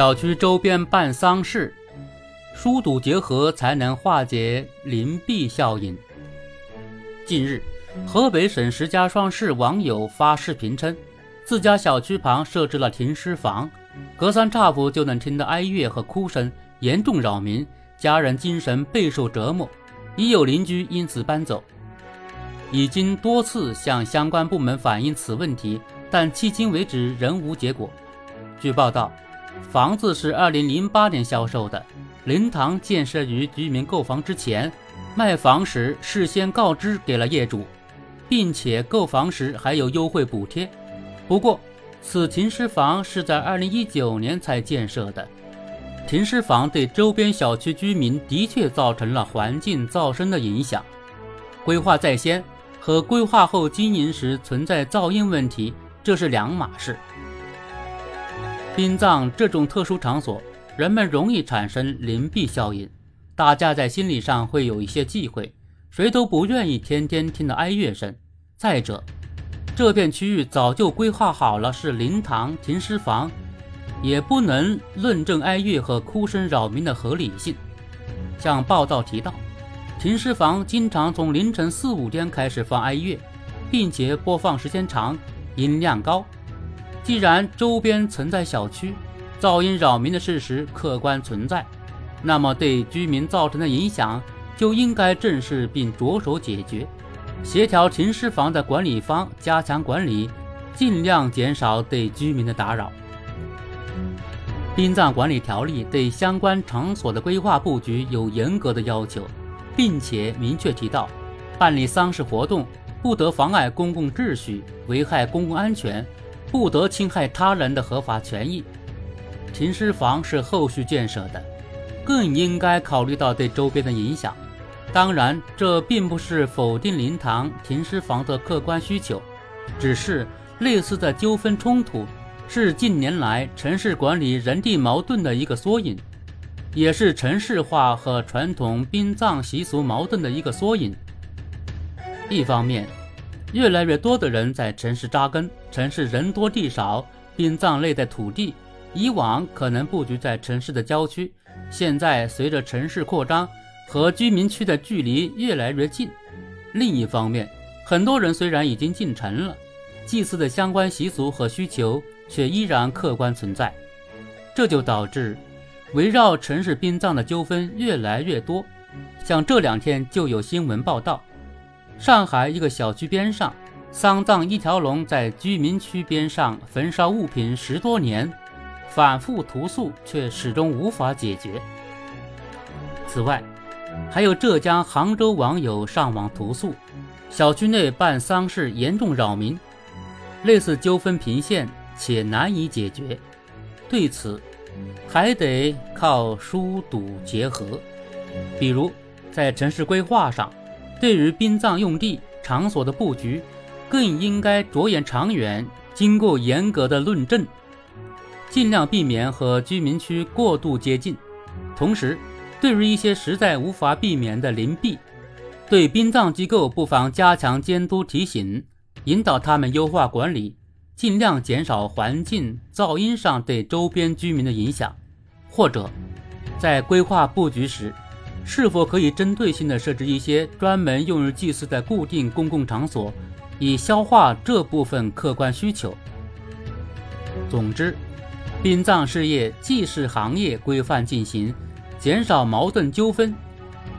小区周边办丧事，疏堵结合才能化解邻避效应。近日，河北省石家庄市网友发视频称，自家小区旁设置了停尸房，隔三差五就能听到哀乐和哭声，严重扰民，家人精神备受折磨。已有邻居因此搬走，已经多次向相关部门反映此问题，但迄今为止仍无结果。据报道。房子是二零零八年销售的，灵堂建设于居民购房之前，卖房时事先告知给了业主，并且购房时还有优惠补贴。不过，此停尸房是在二零一九年才建设的，停尸房对周边小区居民的确造成了环境噪声的影响。规划在先和规划后经营时存在噪音问题，这是两码事。殡葬这种特殊场所，人们容易产生邻避效应，大家在心理上会有一些忌讳，谁都不愿意天天听到哀乐声。再者，这片区域早就规划好了是灵堂、停尸房，也不能论证哀乐和哭声扰民的合理性。像报道提到，停尸房经常从凌晨四五点开始放哀乐，并且播放时间长，音量高。既然周边存在小区噪音扰民的事实客观存在，那么对居民造成的影响就应该正视并着手解决，协调停尸房的管理方加强管理，尽量减少对居民的打扰。殡葬管理条例对相关场所的规划布局有严格的要求，并且明确提到，办理丧事活动不得妨碍公共秩序，危害公共安全。不得侵害他人的合法权益。停尸房是后续建设的，更应该考虑到对周边的影响。当然，这并不是否定灵堂、停尸房的客观需求，只是类似的纠纷冲突是近年来城市管理人地矛盾的一个缩影，也是城市化和传统殡葬习俗矛盾的一个缩影。一方面，越来越多的人在城市扎根，城市人多地少，殡葬类的土地以往可能布局在城市的郊区，现在随着城市扩张和居民区的距离越来越近。另一方面，很多人虽然已经进城了，祭祀的相关习俗和需求却依然客观存在，这就导致围绕城市殡葬的纠纷越来越多。像这两天就有新闻报道。上海一个小区边上，丧葬一条龙在居民区边上焚烧物品十多年，反复投诉却始终无法解决。此外，还有浙江杭州网友上网投诉，小区内办丧事严重扰民，类似纠纷频现且难以解决。对此，还得靠疏堵结合，比如在城市规划上。对于殡葬用地场所的布局，更应该着眼长远，经过严格的论证，尽量避免和居民区过度接近。同时，对于一些实在无法避免的邻避，对殡葬机构不妨加强监督提醒，引导他们优化管理，尽量减少环境噪音上对周边居民的影响。或者，在规划布局时。是否可以针对性地设置一些专门用于祭祀的固定公共场所，以消化这部分客观需求？总之，殡葬事业既是行业规范进行，减少矛盾纠纷，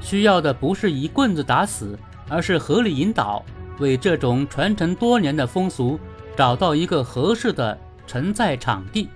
需要的不是一棍子打死，而是合理引导，为这种传承多年的风俗找到一个合适的承载场地。